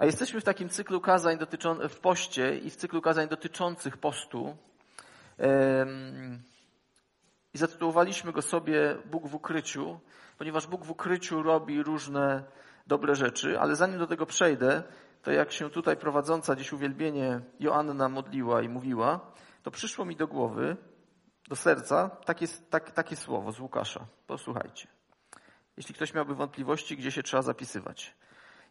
A jesteśmy w takim cyklu kazań dotyczą- w poście i w cyklu kazań dotyczących postu. I zatytułowaliśmy go sobie Bóg w ukryciu, ponieważ Bóg w ukryciu robi różne dobre rzeczy, ale zanim do tego przejdę, to jak się tutaj prowadząca dziś uwielbienie Joanna modliła i mówiła, to przyszło mi do głowy, do serca takie, tak, takie słowo z Łukasza. Posłuchajcie. Jeśli ktoś miałby wątpliwości, gdzie się trzeba zapisywać.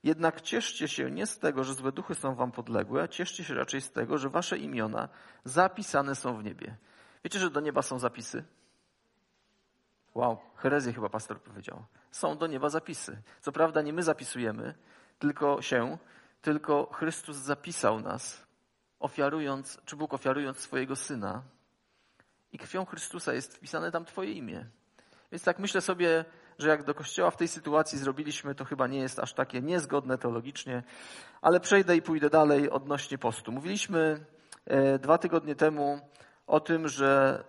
Jednak cieszcie się nie z tego, że złe duchy są wam podległe, cieszcie się raczej z tego, że wasze imiona zapisane są w niebie. Wiecie, że do nieba są zapisy? Wow, herezję chyba pastor powiedział. Są do nieba zapisy. Co prawda nie my zapisujemy, tylko się, tylko Chrystus zapisał nas, ofiarując, czy Bóg ofiarując swojego Syna. I krwią Chrystusa jest wpisane tam Twoje imię. Więc tak myślę sobie, że jak do kościoła w tej sytuacji zrobiliśmy, to chyba nie jest aż takie niezgodne teologicznie, ale przejdę i pójdę dalej odnośnie postu. Mówiliśmy e, dwa tygodnie temu o tym, że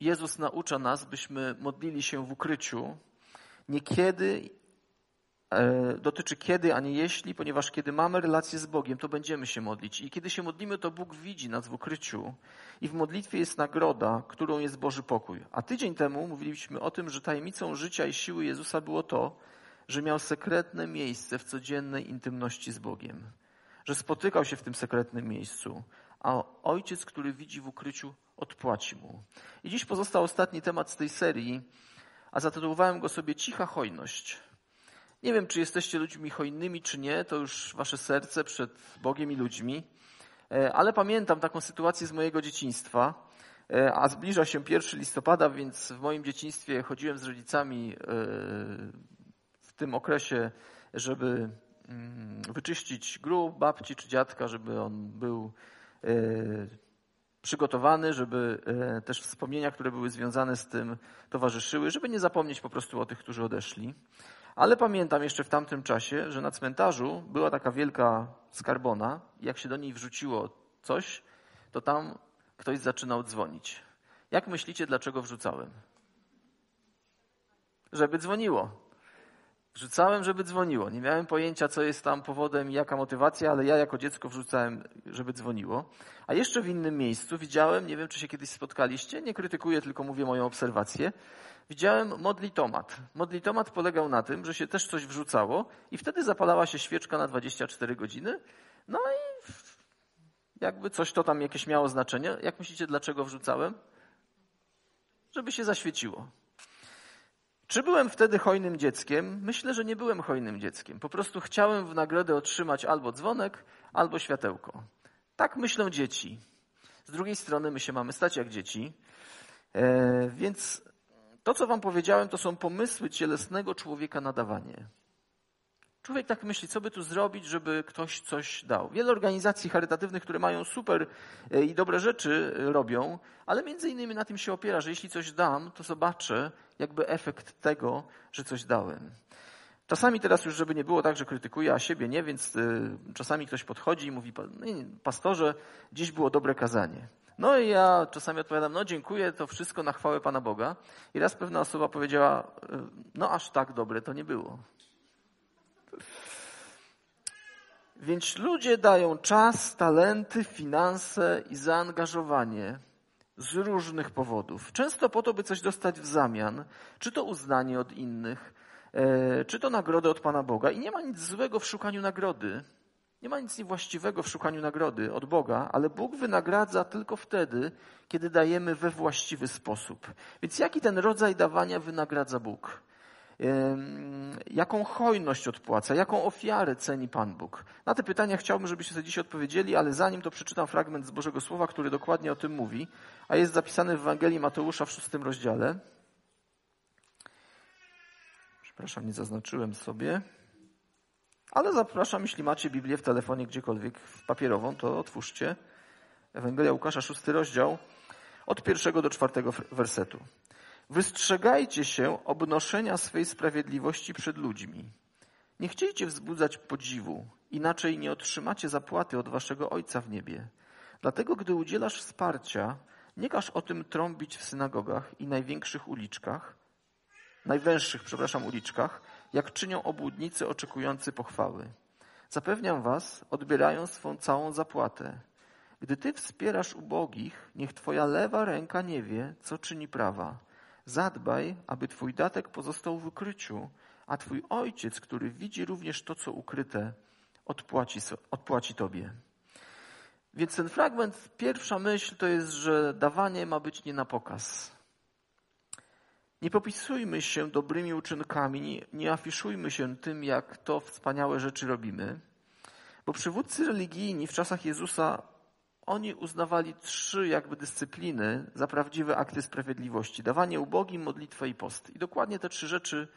Jezus naucza nas, byśmy modlili się w ukryciu, nie kiedy, e, dotyczy kiedy, a nie jeśli, ponieważ kiedy mamy relację z Bogiem, to będziemy się modlić. I kiedy się modlimy, to Bóg widzi nas w ukryciu i w modlitwie jest nagroda, którą jest Boży pokój. A tydzień temu mówiliśmy o tym, że tajemnicą życia i siły Jezusa było to, że miał sekretne miejsce w codziennej intymności z Bogiem. Że spotykał się w tym sekretnym miejscu, a Ojciec, który widzi w ukryciu, odpłaci mu. I dziś pozostał ostatni temat z tej serii, a zatytułowałem go sobie Cicha hojność. Nie wiem, czy jesteście ludźmi hojnymi, czy nie, to już wasze serce przed Bogiem i ludźmi, e, ale pamiętam taką sytuację z mojego dzieciństwa, e, a zbliża się 1 listopada, więc w moim dzieciństwie chodziłem z rodzicami e, w tym okresie, żeby mm, wyczyścić grób babci czy dziadka, żeby on był przygotowany, żeby też wspomnienia, które były związane z tym, towarzyszyły, żeby nie zapomnieć po prostu o tych, którzy odeszli. Ale pamiętam jeszcze w tamtym czasie, że na cmentarzu była taka wielka skarbona jak się do niej wrzuciło coś, to tam ktoś zaczynał dzwonić. Jak myślicie, dlaczego wrzucałem? Żeby dzwoniło. Wrzucałem, żeby dzwoniło. Nie miałem pojęcia, co jest tam powodem i jaka motywacja, ale ja jako dziecko wrzucałem, żeby dzwoniło. A jeszcze w innym miejscu widziałem, nie wiem, czy się kiedyś spotkaliście, nie krytykuję, tylko mówię moją obserwację. Widziałem modlitomat. Modlitomat polegał na tym, że się też coś wrzucało i wtedy zapalała się świeczka na 24 godziny. No i jakby coś to tam jakieś miało znaczenie. Jak myślicie, dlaczego wrzucałem? Żeby się zaświeciło. Czy byłem wtedy hojnym dzieckiem? Myślę, że nie byłem hojnym dzieckiem. Po prostu chciałem w nagrodę otrzymać albo dzwonek, albo światełko. Tak myślą dzieci. Z drugiej strony my się mamy stać jak dzieci. E, więc to, co wam powiedziałem, to są pomysły cielesnego człowieka na dawanie. Człowiek tak myśli, co by tu zrobić, żeby ktoś coś dał. Wiele organizacji charytatywnych, które mają super e, i dobre rzeczy e, robią, ale między innymi na tym się opiera, że jeśli coś dam, to zobaczę jakby efekt tego, że coś dałem. Czasami teraz już, żeby nie było tak, że krytykuję, a siebie nie, więc y, czasami ktoś podchodzi i mówi, pastorze, dziś było dobre kazanie. No i ja czasami odpowiadam, no dziękuję, to wszystko na chwałę Pana Boga. I raz pewna osoba powiedziała, y, no aż tak dobre to nie było. Więc ludzie dają czas, talenty, finanse i zaangażowanie z różnych powodów. Często po to, by coś dostać w zamian, czy to uznanie od innych, e, czy to nagrodę od Pana Boga. I nie ma nic złego w szukaniu nagrody. Nie ma nic niewłaściwego w szukaniu nagrody od Boga, ale Bóg wynagradza tylko wtedy, kiedy dajemy we właściwy sposób. Więc jaki ten rodzaj dawania wynagradza Bóg? jaką hojność odpłaca, jaką ofiarę ceni Pan Bóg. Na te pytania chciałbym, żebyście sobie dziś odpowiedzieli, ale zanim to przeczytam fragment z Bożego Słowa, który dokładnie o tym mówi, a jest zapisany w Ewangelii Mateusza w szóstym rozdziale. Przepraszam, nie zaznaczyłem sobie. Ale zapraszam, jeśli macie Biblię w telefonie gdziekolwiek, w papierową, to otwórzcie. Ewangelia Łukasza, szósty rozdział, od pierwszego do czwartego wersetu. Wystrzegajcie się obnoszenia swej sprawiedliwości przed ludźmi. Nie chciejcie wzbudzać podziwu, inaczej nie otrzymacie zapłaty od waszego Ojca w niebie. Dlatego, gdy udzielasz wsparcia, nie każ o tym trąbić w synagogach i największych uliczkach, najwęższych, przepraszam, uliczkach, jak czynią obłudnicy oczekujący pochwały. Zapewniam was, odbierają swą całą zapłatę. Gdy ty wspierasz ubogich, niech twoja lewa ręka nie wie, co czyni prawa. Zadbaj, aby twój datek pozostał w ukryciu, a twój ojciec, który widzi również to, co ukryte, odpłaci, odpłaci tobie. Więc ten fragment, pierwsza myśl to jest, że dawanie ma być nie na pokaz. Nie popisujmy się dobrymi uczynkami, nie, nie afiszujmy się tym, jak to wspaniałe rzeczy robimy, bo przywódcy religijni w czasach Jezusa, oni uznawali trzy jakby dyscypliny za prawdziwe akty sprawiedliwości. Dawanie ubogim, modlitwę i post. I dokładnie te trzy rzeczy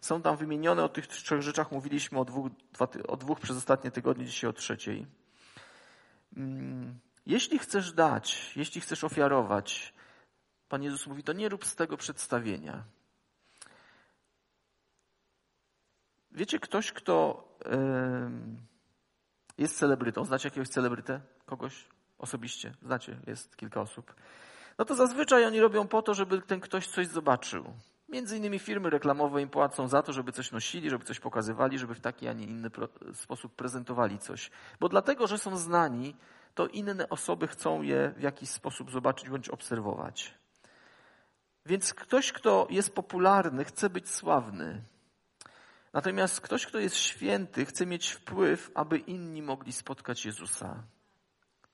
są tam wymienione. O tych trzech rzeczach mówiliśmy o dwóch, dwa, o dwóch przez ostatnie tygodnie, dzisiaj o trzeciej. Mm, jeśli chcesz dać, jeśli chcesz ofiarować, Pan Jezus mówi, to nie rób z tego przedstawienia. Wiecie, ktoś, kto jest celebrytą, znacie jakiegoś celebrytę? Kogoś osobiście? Znacie, jest kilka osób. No to zazwyczaj oni robią po to, żeby ten ktoś coś zobaczył. Między innymi firmy reklamowe im płacą za to, żeby coś nosili, żeby coś pokazywali, żeby w taki, a nie inny sposób prezentowali coś. Bo dlatego, że są znani, to inne osoby chcą je w jakiś sposób zobaczyć bądź obserwować. Więc ktoś, kto jest popularny, chce być sławny. Natomiast ktoś, kto jest święty, chce mieć wpływ, aby inni mogli spotkać Jezusa.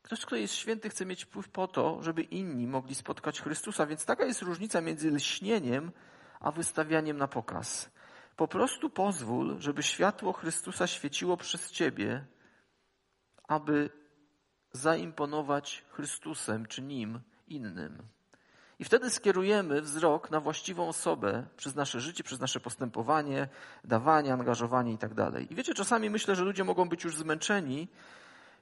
Ktoś, kto jest święty, chce mieć wpływ po to, żeby inni mogli spotkać Chrystusa. Więc taka jest różnica między lśnieniem a wystawianiem na pokaz. Po prostu pozwól, żeby światło Chrystusa świeciło przez ciebie, aby zaimponować Chrystusem czy Nim innym. I wtedy skierujemy wzrok na właściwą osobę przez nasze życie, przez nasze postępowanie, dawanie, angażowanie i tak. I wiecie, czasami myślę, że ludzie mogą być już zmęczeni,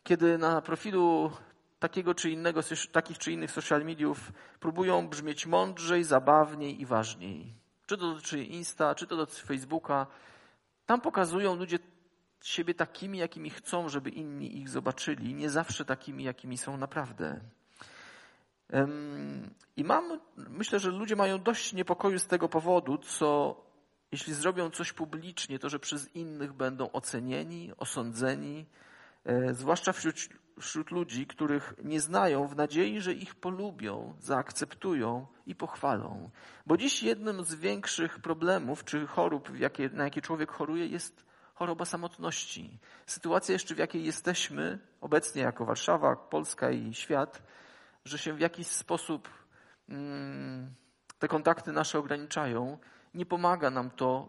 kiedy na profilu takiego czy innego, takich czy innych social mediów próbują brzmieć mądrzej, zabawniej i ważniej. Czy to dotyczy Insta, czy to dotyczy Facebooka. Tam pokazują ludzie siebie takimi, jakimi chcą, żeby inni ich zobaczyli, nie zawsze takimi, jakimi są naprawdę. I mam, myślę, że ludzie mają dość niepokoju z tego powodu, co jeśli zrobią coś publicznie, to że przez innych będą ocenieni, osądzeni, e, zwłaszcza wśród, wśród ludzi, których nie znają, w nadziei, że ich polubią, zaakceptują i pochwalą. Bo dziś jednym z większych problemów czy chorób, jakie, na jakie człowiek choruje, jest choroba samotności. Sytuacja jeszcze, w jakiej jesteśmy obecnie jako Warszawa, Polska i świat, że się w jakiś sposób mm, te kontakty nasze ograniczają, nie pomaga nam to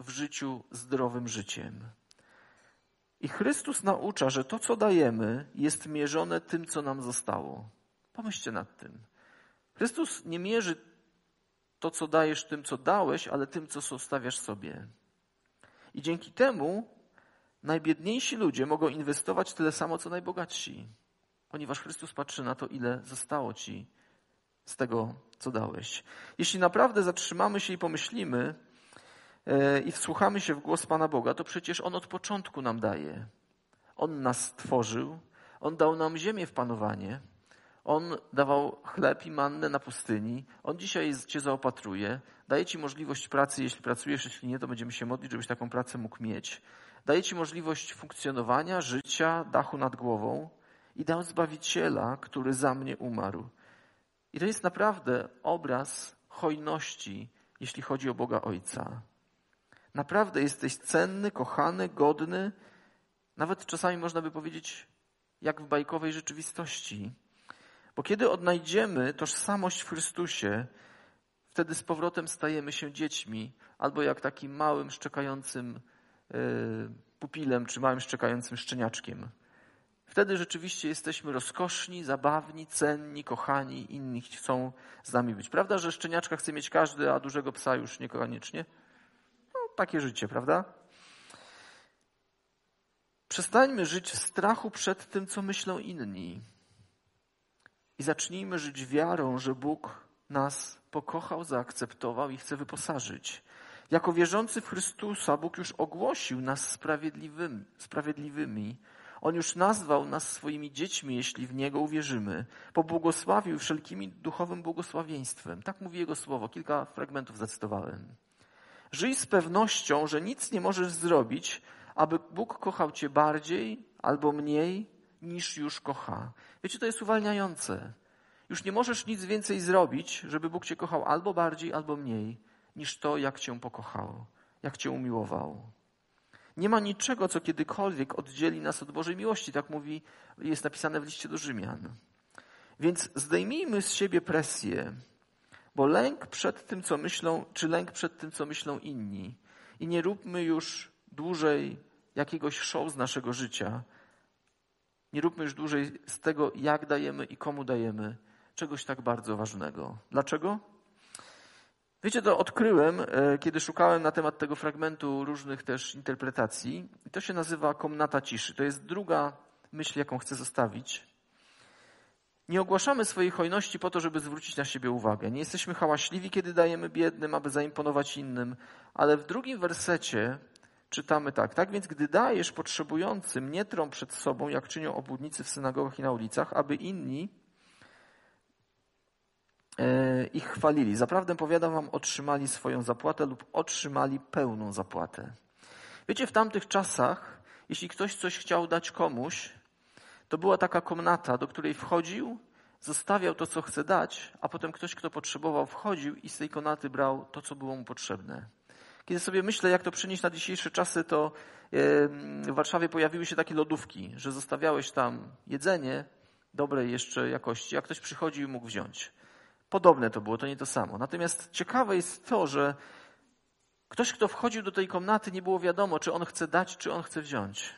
w życiu zdrowym życiem. I Chrystus naucza, że to, co dajemy, jest mierzone tym, co nam zostało. Pomyślcie nad tym. Chrystus nie mierzy to, co dajesz tym, co dałeś, ale tym, co zostawiasz sobie. I dzięki temu najbiedniejsi ludzie mogą inwestować tyle samo, co najbogatsi ponieważ Chrystus patrzy na to, ile zostało ci z tego, co dałeś. Jeśli naprawdę zatrzymamy się i pomyślimy e, i wsłuchamy się w głos Pana Boga, to przecież On od początku nam daje. On nas stworzył, On dał nam ziemię w panowanie, On dawał chleb i mannę na pustyni, On dzisiaj Cię zaopatruje, daje Ci możliwość pracy, jeśli pracujesz, jeśli nie, to będziemy się modlić, żebyś taką pracę mógł mieć. Daje Ci możliwość funkcjonowania, życia, dachu nad głową i dał Zbawiciela, który za mnie umarł. I to jest naprawdę obraz hojności, jeśli chodzi o Boga Ojca. Naprawdę jesteś cenny, kochany, godny, nawet czasami można by powiedzieć, jak w bajkowej rzeczywistości. Bo kiedy odnajdziemy tożsamość w Chrystusie, wtedy z powrotem stajemy się dziećmi, albo jak takim małym, szczekającym yy, pupilem, czy małym, szczekającym szczeniaczkiem. Wtedy rzeczywiście jesteśmy rozkoszni, zabawni, cenni, kochani, inni chcą z nami być. Prawda, że szczeniaczka chce mieć każdy, a dużego psa już niekoniecznie? No, takie życie, prawda? Przestańmy żyć w strachu przed tym, co myślą inni. I zacznijmy żyć wiarą, że Bóg nas pokochał, zaakceptował i chce wyposażyć. Jako wierzący w Chrystusa, Bóg już ogłosił nas sprawiedliwymi, sprawiedliwymi on już nazwał nas swoimi dziećmi, jeśli w Niego uwierzymy. Pobłogosławił wszelkimi duchowym błogosławieństwem. Tak mówi Jego słowo. Kilka fragmentów zacytowałem. Żyj z pewnością, że nic nie możesz zrobić, aby Bóg kochał cię bardziej albo mniej niż już kocha. Wiecie, to jest uwalniające. Już nie możesz nic więcej zrobić, żeby Bóg cię kochał albo bardziej, albo mniej niż to, jak cię pokochał, jak cię umiłował. Nie ma niczego, co kiedykolwiek oddzieli nas od Bożej miłości. Tak mówi, jest napisane w liście do Rzymian. Więc zdejmijmy z siebie presję, bo lęk przed tym, co myślą, czy lęk przed tym, co myślą inni. I nie róbmy już dłużej jakiegoś show z naszego życia. Nie róbmy już dłużej z tego, jak dajemy i komu dajemy, czegoś tak bardzo ważnego. Dlaczego? Wiecie, to odkryłem, e, kiedy szukałem na temat tego fragmentu różnych też interpretacji. I to się nazywa komnata ciszy. To jest druga myśl, jaką chcę zostawić. Nie ogłaszamy swojej hojności po to, żeby zwrócić na siebie uwagę. Nie jesteśmy hałaśliwi, kiedy dajemy biednym, aby zaimponować innym. Ale w drugim wersecie czytamy tak. Tak więc, gdy dajesz potrzebującym, nie trąb przed sobą, jak czynią obłudnicy w synagogach i na ulicach, aby inni ich chwalili. Zaprawdę powiadam wam, otrzymali swoją zapłatę lub otrzymali pełną zapłatę. Wiecie, w tamtych czasach, jeśli ktoś coś chciał dać komuś, to była taka komnata, do której wchodził, zostawiał to, co chce dać, a potem ktoś, kto potrzebował, wchodził i z tej komnaty brał to, co było mu potrzebne. Kiedy sobie myślę, jak to przenieść na dzisiejsze czasy, to w Warszawie pojawiły się takie lodówki, że zostawiałeś tam jedzenie dobrej jeszcze jakości, a ktoś przychodził i mógł wziąć. Podobne to było, to nie to samo. Natomiast ciekawe jest to, że ktoś, kto wchodził do tej komnaty, nie było wiadomo, czy on chce dać, czy on chce wziąć.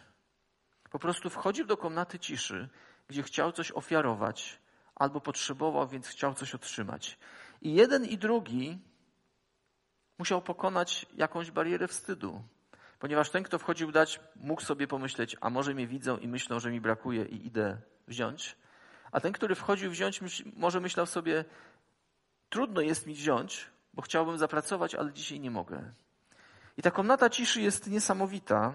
Po prostu wchodził do komnaty ciszy, gdzie chciał coś ofiarować, albo potrzebował, więc chciał coś otrzymać. I jeden i drugi musiał pokonać jakąś barierę wstydu. Ponieważ ten, kto wchodził dać, mógł sobie pomyśleć, a może mnie widzą i myślą, że mi brakuje i idę wziąć. A ten, który wchodził wziąć, może myślał sobie, trudno jest mi wziąć, bo chciałbym zapracować, ale dzisiaj nie mogę. I ta komnata ciszy jest niesamowita,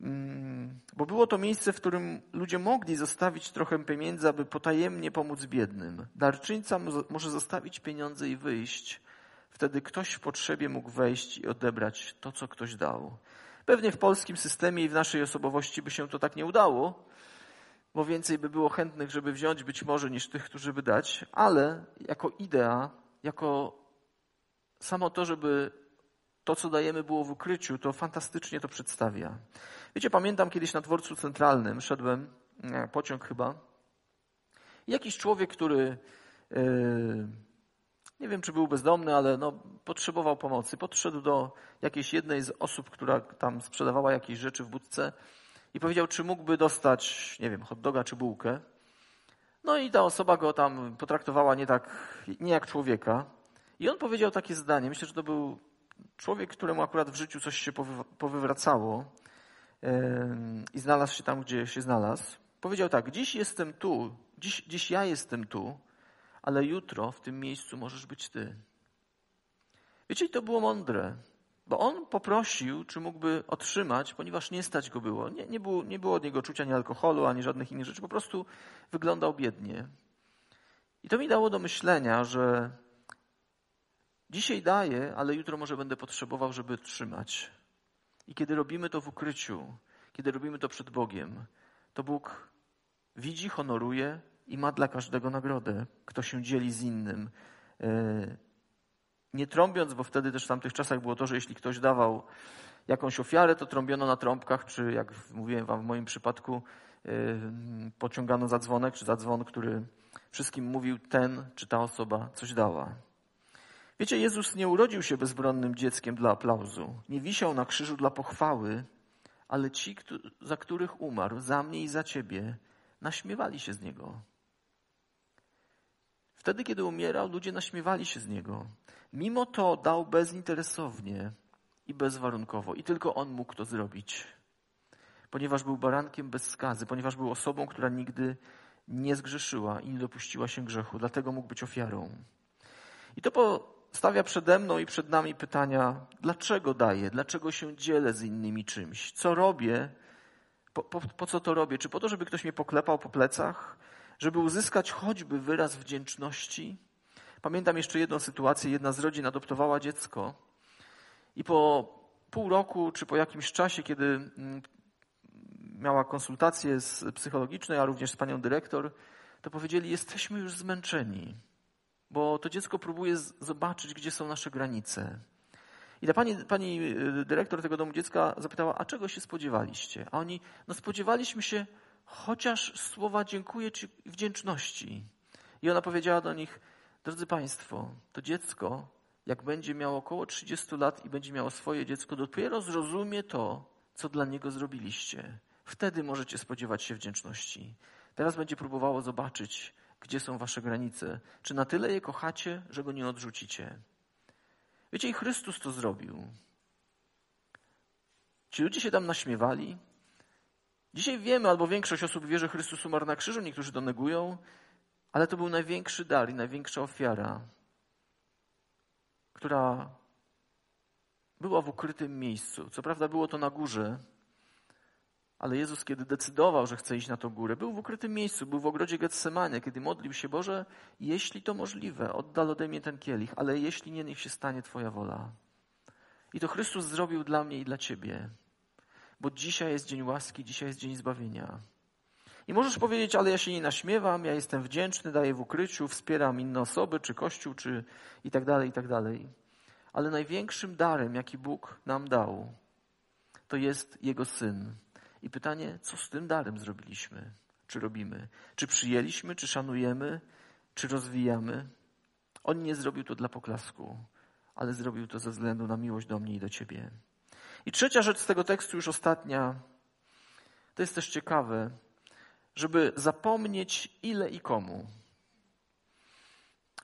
mm, bo było to miejsce, w którym ludzie mogli zostawić trochę pieniędzy, aby potajemnie pomóc biednym. Darczyńca może zostawić pieniądze i wyjść, Wtedy ktoś w potrzebie mógł wejść i odebrać to, co ktoś dał. Pewnie w polskim systemie i w naszej osobowości by się to tak nie udało, bo więcej by było chętnych, żeby wziąć być może niż tych, którzy by dać, ale jako idea, jako samo to, żeby to, co dajemy, było w ukryciu, to fantastycznie to przedstawia. Wiecie, pamiętam kiedyś na dworcu centralnym, szedłem, pociąg chyba, jakiś człowiek, który yy, nie wiem, czy był bezdomny, ale no, potrzebował pomocy. Podszedł do jakiejś jednej z osób, która tam sprzedawała jakieś rzeczy w budce i powiedział, czy mógłby dostać, nie wiem, hot doga czy bułkę. No i ta osoba go tam potraktowała nie tak, nie jak człowieka. I on powiedział takie zdanie. Myślę, że to był człowiek, któremu akurat w życiu coś się powywracało i znalazł się tam, gdzie się znalazł. Powiedział tak, dziś jestem tu, dziś, dziś ja jestem tu, ale jutro w tym miejscu możesz być ty. Wiecie, to było mądre, bo on poprosił, czy mógłby otrzymać, ponieważ nie stać go było. Nie, nie, było. nie było od niego czucia ani alkoholu, ani żadnych innych rzeczy, po prostu wyglądał biednie. I to mi dało do myślenia, że dzisiaj daję, ale jutro może będę potrzebował, żeby trzymać. I kiedy robimy to w ukryciu, kiedy robimy to przed Bogiem, to Bóg widzi, honoruje i ma dla każdego nagrodę, kto się dzieli z innym. Nie trąbiąc, bo wtedy też w tamtych czasach było to, że jeśli ktoś dawał jakąś ofiarę, to trąbiono na trąbkach, czy jak mówiłem wam w moim przypadku, e, pociągano za dzwonek, czy za dzwon, który wszystkim mówił ten, czy ta osoba coś dała. Wiecie, Jezus nie urodził się bezbronnym dzieckiem dla aplauzu. Nie wisiał na krzyżu dla pochwały, ale ci, za których umarł, za mnie i za ciebie, naśmiewali się z niego. Wtedy, kiedy umierał, ludzie naśmiewali się z niego. Mimo to dał bezinteresownie i bezwarunkowo. I tylko on mógł to zrobić. Ponieważ był barankiem bez skazy, ponieważ był osobą, która nigdy nie zgrzeszyła i nie dopuściła się grzechu. Dlatego mógł być ofiarą. I to postawia przede mną i przed nami pytania, dlaczego daję, dlaczego się dzielę z innymi czymś, co robię, po, po, po co to robię? Czy po to, żeby ktoś mnie poklepał po plecach? Żeby uzyskać choćby wyraz wdzięczności. Pamiętam jeszcze jedną sytuację. Jedna z rodzin adoptowała dziecko i po pół roku, czy po jakimś czasie, kiedy mm, miała konsultację z psychologicznej, a również z panią dyrektor, to powiedzieli, jesteśmy już zmęczeni, bo to dziecko próbuje zobaczyć, gdzie są nasze granice. I ta pani, pani y, dyrektor tego domu dziecka zapytała, a czego się spodziewaliście? A oni, no spodziewaliśmy się chociaż słowa dziękuję czy wdzięczności. I ona powiedziała do nich, drodzy Państwo, to dziecko, jak będzie miało około 30 lat i będzie miało swoje dziecko, dopiero zrozumie to, co dla niego zrobiliście. Wtedy możecie spodziewać się wdzięczności. Teraz będzie próbowało zobaczyć, gdzie są wasze granice. Czy na tyle je kochacie, że go nie odrzucicie? Wiecie, i Chrystus to zrobił. Ci ludzie się tam naśmiewali. Dzisiaj wiemy, albo większość osób wie, że Chrystus umarł na krzyżu, niektórzy to negują, ale to był największy dar i największa ofiara, która była w ukrytym miejscu. Co prawda było to na górze, ale Jezus, kiedy decydował, że chce iść na tą górę, był w ukrytym miejscu, był w ogrodzie Getsemanie, kiedy modlił się, Boże, jeśli to możliwe, oddal ode mnie ten kielich, ale jeśli nie, niech się stanie Twoja wola. I to Chrystus zrobił dla mnie i dla Ciebie, bo dzisiaj jest dzień łaski, dzisiaj jest dzień zbawienia. I możesz powiedzieć, ale ja się nie naśmiewam, ja jestem wdzięczny, daję w ukryciu, wspieram inne osoby, czy Kościół, czy i tak dalej, i tak dalej. Ale największym darem, jaki Bóg nam dał, to jest Jego Syn. I pytanie, co z tym darem zrobiliśmy? Czy robimy? Czy przyjęliśmy, czy szanujemy, czy rozwijamy? On nie zrobił to dla poklasku, ale zrobił to ze względu na miłość do mnie i do ciebie. I trzecia rzecz z tego tekstu, już ostatnia, to jest też ciekawe, żeby zapomnieć ile i komu.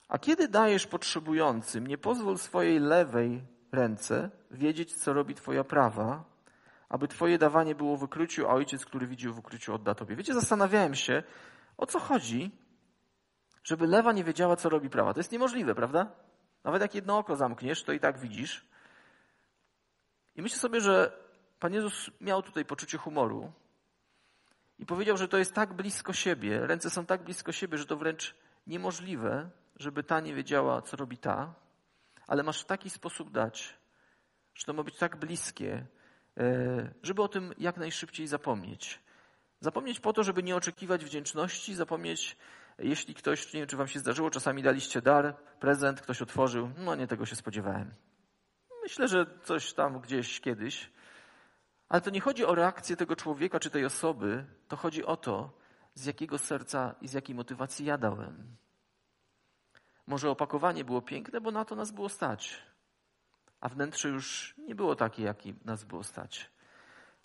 A kiedy dajesz potrzebującym, nie pozwól swojej lewej ręce wiedzieć, co robi Twoja prawa, aby Twoje dawanie było w ukryciu, a ojciec, który widzi w ukryciu, odda Tobie. Wiecie, zastanawiałem się, o co chodzi, żeby lewa nie wiedziała, co robi prawa. To jest niemożliwe, prawda? Nawet jak jedno oko zamkniesz, to i tak widzisz. I myślę sobie, że Pan Jezus miał tutaj poczucie humoru i powiedział, że to jest tak blisko siebie, ręce są tak blisko siebie, że to wręcz niemożliwe, żeby ta nie wiedziała, co robi ta, ale masz w taki sposób dać, że to ma być tak bliskie, E, żeby o tym jak najszybciej zapomnieć. Zapomnieć po to, żeby nie oczekiwać wdzięczności, zapomnieć, jeśli ktoś, nie wiem czy wam się zdarzyło, czasami daliście dar, prezent, ktoś otworzył, no nie tego się spodziewałem. Myślę, że coś tam gdzieś kiedyś. Ale to nie chodzi o reakcję tego człowieka czy tej osoby, to chodzi o to, z jakiego serca i z jakiej motywacji ja dałem. Może opakowanie było piękne, bo na to nas było stać a wnętrze już nie było takie, jakie nas było stać.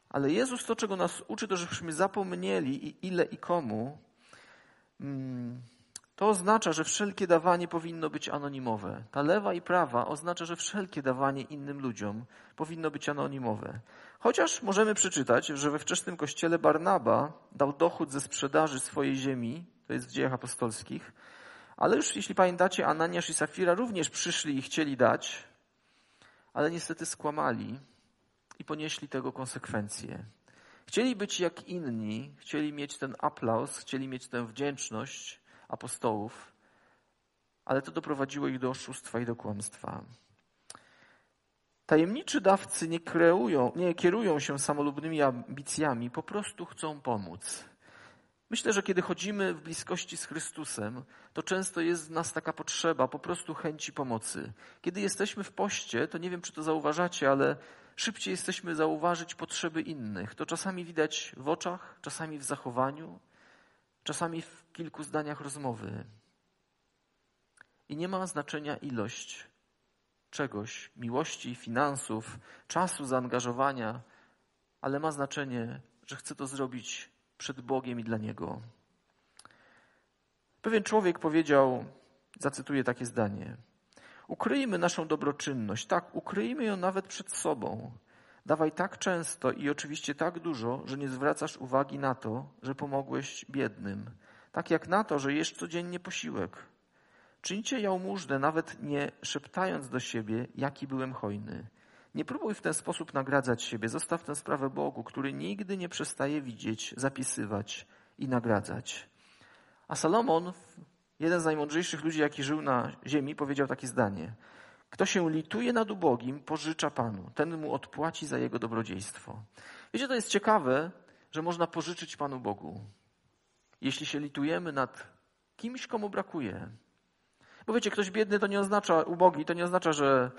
Ale Jezus to, czego nas uczy, to żebyśmy zapomnieli i ile i komu. Mm, to oznacza, że wszelkie dawanie powinno być anonimowe. Ta lewa i prawa oznacza, że wszelkie dawanie innym ludziom powinno być anonimowe. Chociaż możemy przeczytać, że we wczesnym kościele Barnaba dał dochód ze sprzedaży swojej ziemi, to jest w dziejach apostolskich, ale już jeśli pamiętacie, Ananiasz i Safira również przyszli i chcieli dać, ale niestety skłamali i ponieśli tego konsekwencje. Chcieli być jak inni, chcieli mieć ten aplauz, chcieli mieć tę wdzięczność apostołów, ale to doprowadziło ich do oszustwa i do kłamstwa. Tajemniczy dawcy nie, kreują, nie kierują się samolubnymi ambicjami, po prostu chcą pomóc. Myślę, że kiedy chodzimy w bliskości z Chrystusem, to często jest w nas taka potrzeba, po prostu chęci pomocy. Kiedy jesteśmy w poście, to nie wiem, czy to zauważacie, ale szybciej jesteśmy zauważyć potrzeby innych. To czasami widać w oczach, czasami w zachowaniu, czasami w kilku zdaniach rozmowy. I nie ma znaczenia ilość czegoś, miłości, finansów, czasu, zaangażowania, ale ma znaczenie, że chcę to zrobić przed Bogiem i dla Niego. Pewien człowiek powiedział, zacytuję takie zdanie: Ukryjmy naszą dobroczynność, tak, ukryjmy ją nawet przed sobą. Dawaj tak często i oczywiście tak dużo, że nie zwracasz uwagi na to, że pomogłeś biednym, tak jak na to, że jesz codziennie posiłek. Czyńcie jałmużnę, nawet nie szeptając do siebie, jaki byłem hojny. Nie próbuj w ten sposób nagradzać siebie. Zostaw tę sprawę Bogu, który nigdy nie przestaje widzieć, zapisywać i nagradzać. A Salomon, jeden z najmądrzejszych ludzi, jaki żył na ziemi, powiedział takie zdanie. Kto się lituje nad ubogim, pożycza Panu. Ten mu odpłaci za jego dobrodziejstwo. Wiecie, to jest ciekawe, że można pożyczyć Panu Bogu. Jeśli się litujemy nad kimś, komu brakuje. Bo wiecie, ktoś biedny to nie oznacza, ubogi to nie oznacza, że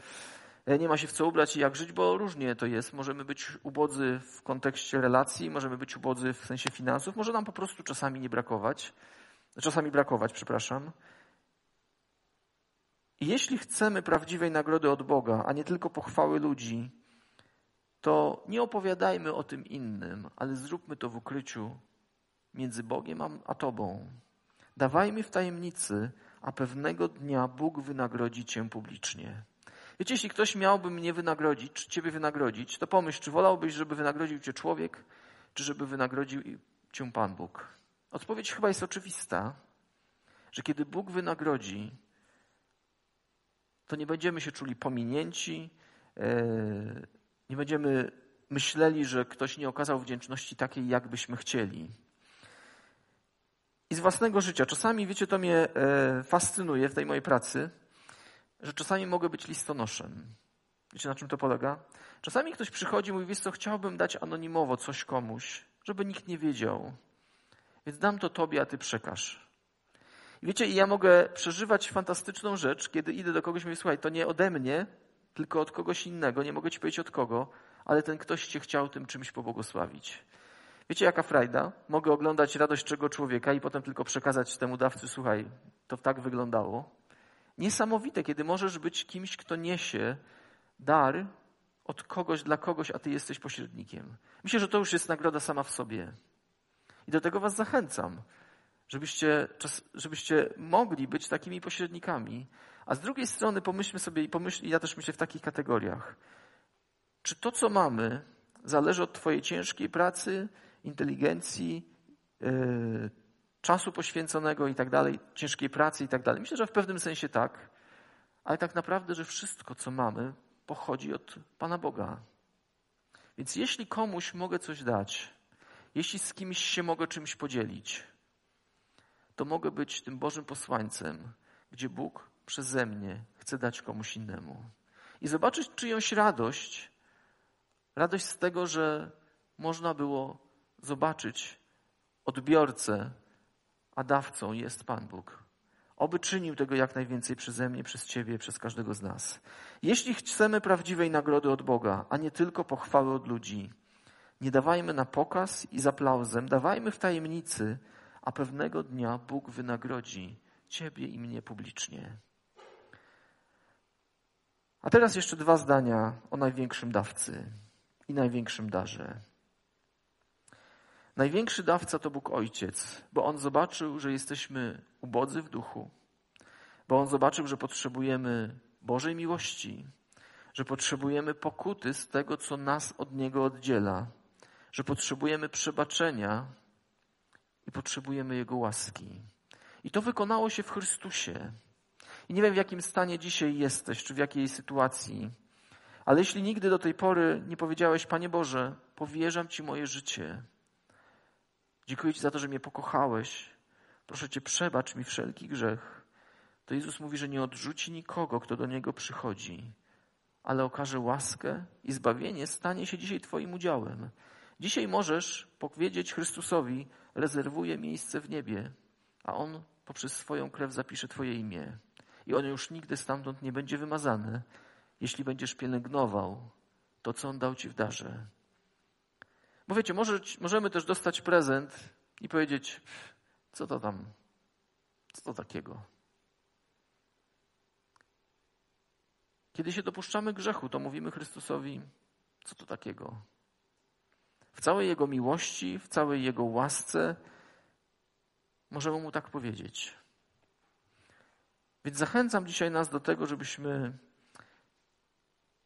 e, nie ma się w co ubrać i jak żyć, bo różnie to jest. Możemy być ubodzy w kontekście relacji, możemy być ubodzy w sensie finansów, może nam po prostu czasami nie brakować. Czasami brakować, przepraszam. I jeśli chcemy prawdziwej nagrody od Boga, a nie tylko pochwały ludzi, to nie opowiadajmy o tym innym, ale zróbmy to w ukryciu między Bogiem a Tobą. Dawajmy w tajemnicy, a pewnego dnia Bóg wynagrodzi Cię publicznie. Wiecie, jeśli ktoś miałby mnie wynagrodzić, czy Ciebie wynagrodzić, to pomyśl, czy wolałbyś, żeby wynagrodził Cię człowiek, czy żeby wynagrodził Cię Pan Bóg? Odpowiedź chyba jest oczywista, że kiedy Bóg wynagrodzi, to nie będziemy się czuli pominięci, e, nie będziemy myśleli, że ktoś nie okazał wdzięczności takiej, jak byśmy chcieli. I z własnego życia. Czasami, wiecie, to mnie e, fascynuje w tej mojej pracy, że czasami mogę być listonoszem. Wiecie, na czym to polega? Czasami ktoś przychodzi i mówi, wiesz co, chciałbym dać anonimowo coś komuś, żeby nikt nie wiedział. Więc dam to tobie, a ty przekaż. I wiecie, ja mogę przeżywać fantastyczną rzecz, kiedy idę do kogoś i mówię, słuchaj, to nie ode mnie, tylko od kogoś innego. Nie mogę ci powiedzieć od kogo, ale ten ktoś cię chciał tym czymś pobłogosławić. Wiecie, jaka frajda? Mogę oglądać radość czego człowieka i potem tylko przekazać temu dawcy, słuchaj, to tak wyglądało. Niesamowite, kiedy możesz być kimś, kto niesie dar od kogoś dla kogoś, a ty jesteś pośrednikiem. Myślę, że to już jest nagroda sama w sobie. I do tego was zachęcam, żebyście, żebyście mogli być takimi pośrednikami. A z drugiej strony pomyślmy sobie i pomyśl, ja też myślę w takich kategoriach. Czy to, co mamy, zależy od Twojej ciężkiej pracy, inteligencji, yy, czasu poświęconego i tak dalej, ciężkiej pracy i tak dalej. Myślę, że w pewnym sensie tak, ale tak naprawdę, że wszystko, co mamy, pochodzi od Pana Boga. Więc jeśli komuś mogę coś dać, jeśli z kimś się mogę czymś podzielić, to mogę być tym Bożym posłańcem, gdzie Bóg przeze mnie chce dać komuś innemu. I zobaczyć czyjąś radość, radość z tego, że można było zobaczyć odbiorcę, a dawcą jest Pan Bóg. Oby czynił tego jak najwięcej przeze mnie, przez Ciebie, przez każdego z nas. Jeśli chcemy prawdziwej nagrody od Boga, a nie tylko pochwały od ludzi, nie dawajmy na pokaz i z aplauzem, dawajmy w tajemnicy, a pewnego dnia Bóg wynagrodzi Ciebie i mnie publicznie. A teraz jeszcze dwa zdania o największym dawcy i największym darze. Największy dawca to Bóg Ojciec, bo On zobaczył, że jesteśmy ubodzy w duchu, bo On zobaczył, że potrzebujemy Bożej miłości, że potrzebujemy pokuty z tego, co nas od Niego oddziela, że potrzebujemy przebaczenia i potrzebujemy Jego łaski. I to wykonało się w Chrystusie. I nie wiem, w jakim stanie dzisiaj jesteś, czy w jakiej sytuacji, ale jeśli nigdy do tej pory nie powiedziałeś, Panie Boże, powierzam Ci moje życie, Dziękuję Ci za to, że mnie pokochałeś. Proszę Cię, przebacz mi wszelki grzech. To Jezus mówi, że nie odrzuci nikogo, kto do Niego przychodzi, ale okaże łaskę i zbawienie stanie się dzisiaj Twoim udziałem. Dzisiaj możesz powiedzieć Chrystusowi, rezerwuję miejsce w niebie, a On poprzez swoją krew zapisze Twoje imię. I on już nigdy stamtąd nie będzie wymazany, jeśli będziesz pielęgnował to, co On dał Ci w darze. Bo wiecie, może, możemy też dostać prezent i powiedzieć, co to tam, co to takiego. Kiedy się dopuszczamy grzechu, to mówimy Chrystusowi, co to takiego. W całej Jego miłości, w całej Jego łasce możemy Mu tak powiedzieć. Więc zachęcam dzisiaj nas do tego, żebyśmy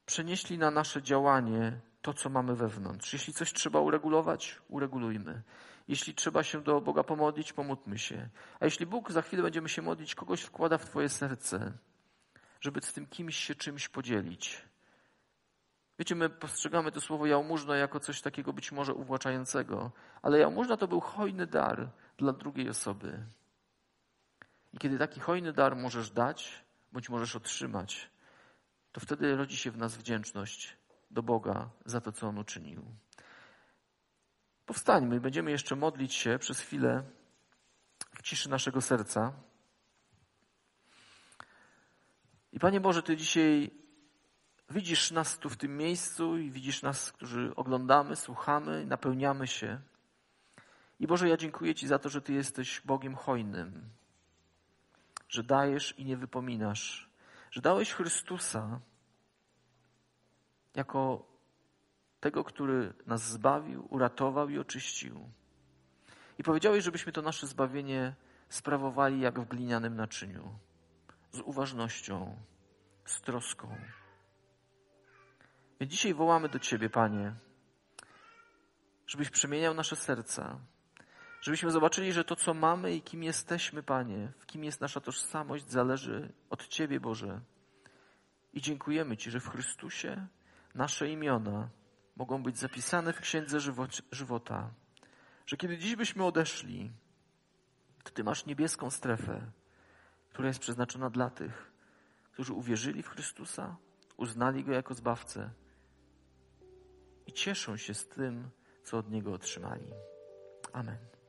przenieśli na nasze działanie to, co mamy wewnątrz. Jeśli coś trzeba uregulować, uregulujmy. Jeśli trzeba się do Boga pomodlić, pomódlmy się. A jeśli Bóg za chwilę będziemy się modlić, kogoś wkłada w Twoje serce, żeby z tym kimś się czymś podzielić. Wiecie, my postrzegamy to słowo jałmużna jako coś takiego być może uwłaczającego, ale jałmużna to był hojny dar dla drugiej osoby. I kiedy taki hojny dar możesz dać, bądź możesz otrzymać, to wtedy rodzi się w nas wdzięczność do Boga za to, co On uczynił. Powstańmy, będziemy jeszcze modlić się przez chwilę w ciszy naszego serca. I Panie Boże, Ty dzisiaj widzisz nas tu w tym miejscu i widzisz nas, którzy oglądamy, słuchamy, napełniamy się. I Boże, ja dziękuję Ci za to, że Ty jesteś Bogiem hojnym, że dajesz i nie wypominasz, że dałeś Chrystusa jako tego, który nas zbawił, uratował i oczyścił. I powiedziałeś, żebyśmy to nasze zbawienie sprawowali jak w glinianym naczyniu, z uważnością, z troską. Więc dzisiaj wołamy do Ciebie, Panie, żebyś przemieniał nasze serca, żebyśmy zobaczyli, że to, co mamy i kim jesteśmy, Panie, w kim jest nasza tożsamość, zależy od Ciebie, Boże. I dziękujemy Ci, że w Chrystusie nasze imiona mogą być zapisane w Księdze Żywota. Że kiedy dziś byśmy odeszli, to Ty masz niebieską strefę, która jest przeznaczona dla tych, którzy uwierzyli w Chrystusa, uznali Go jako Zbawcę i cieszą się z tym, co od Niego otrzymali. Amen.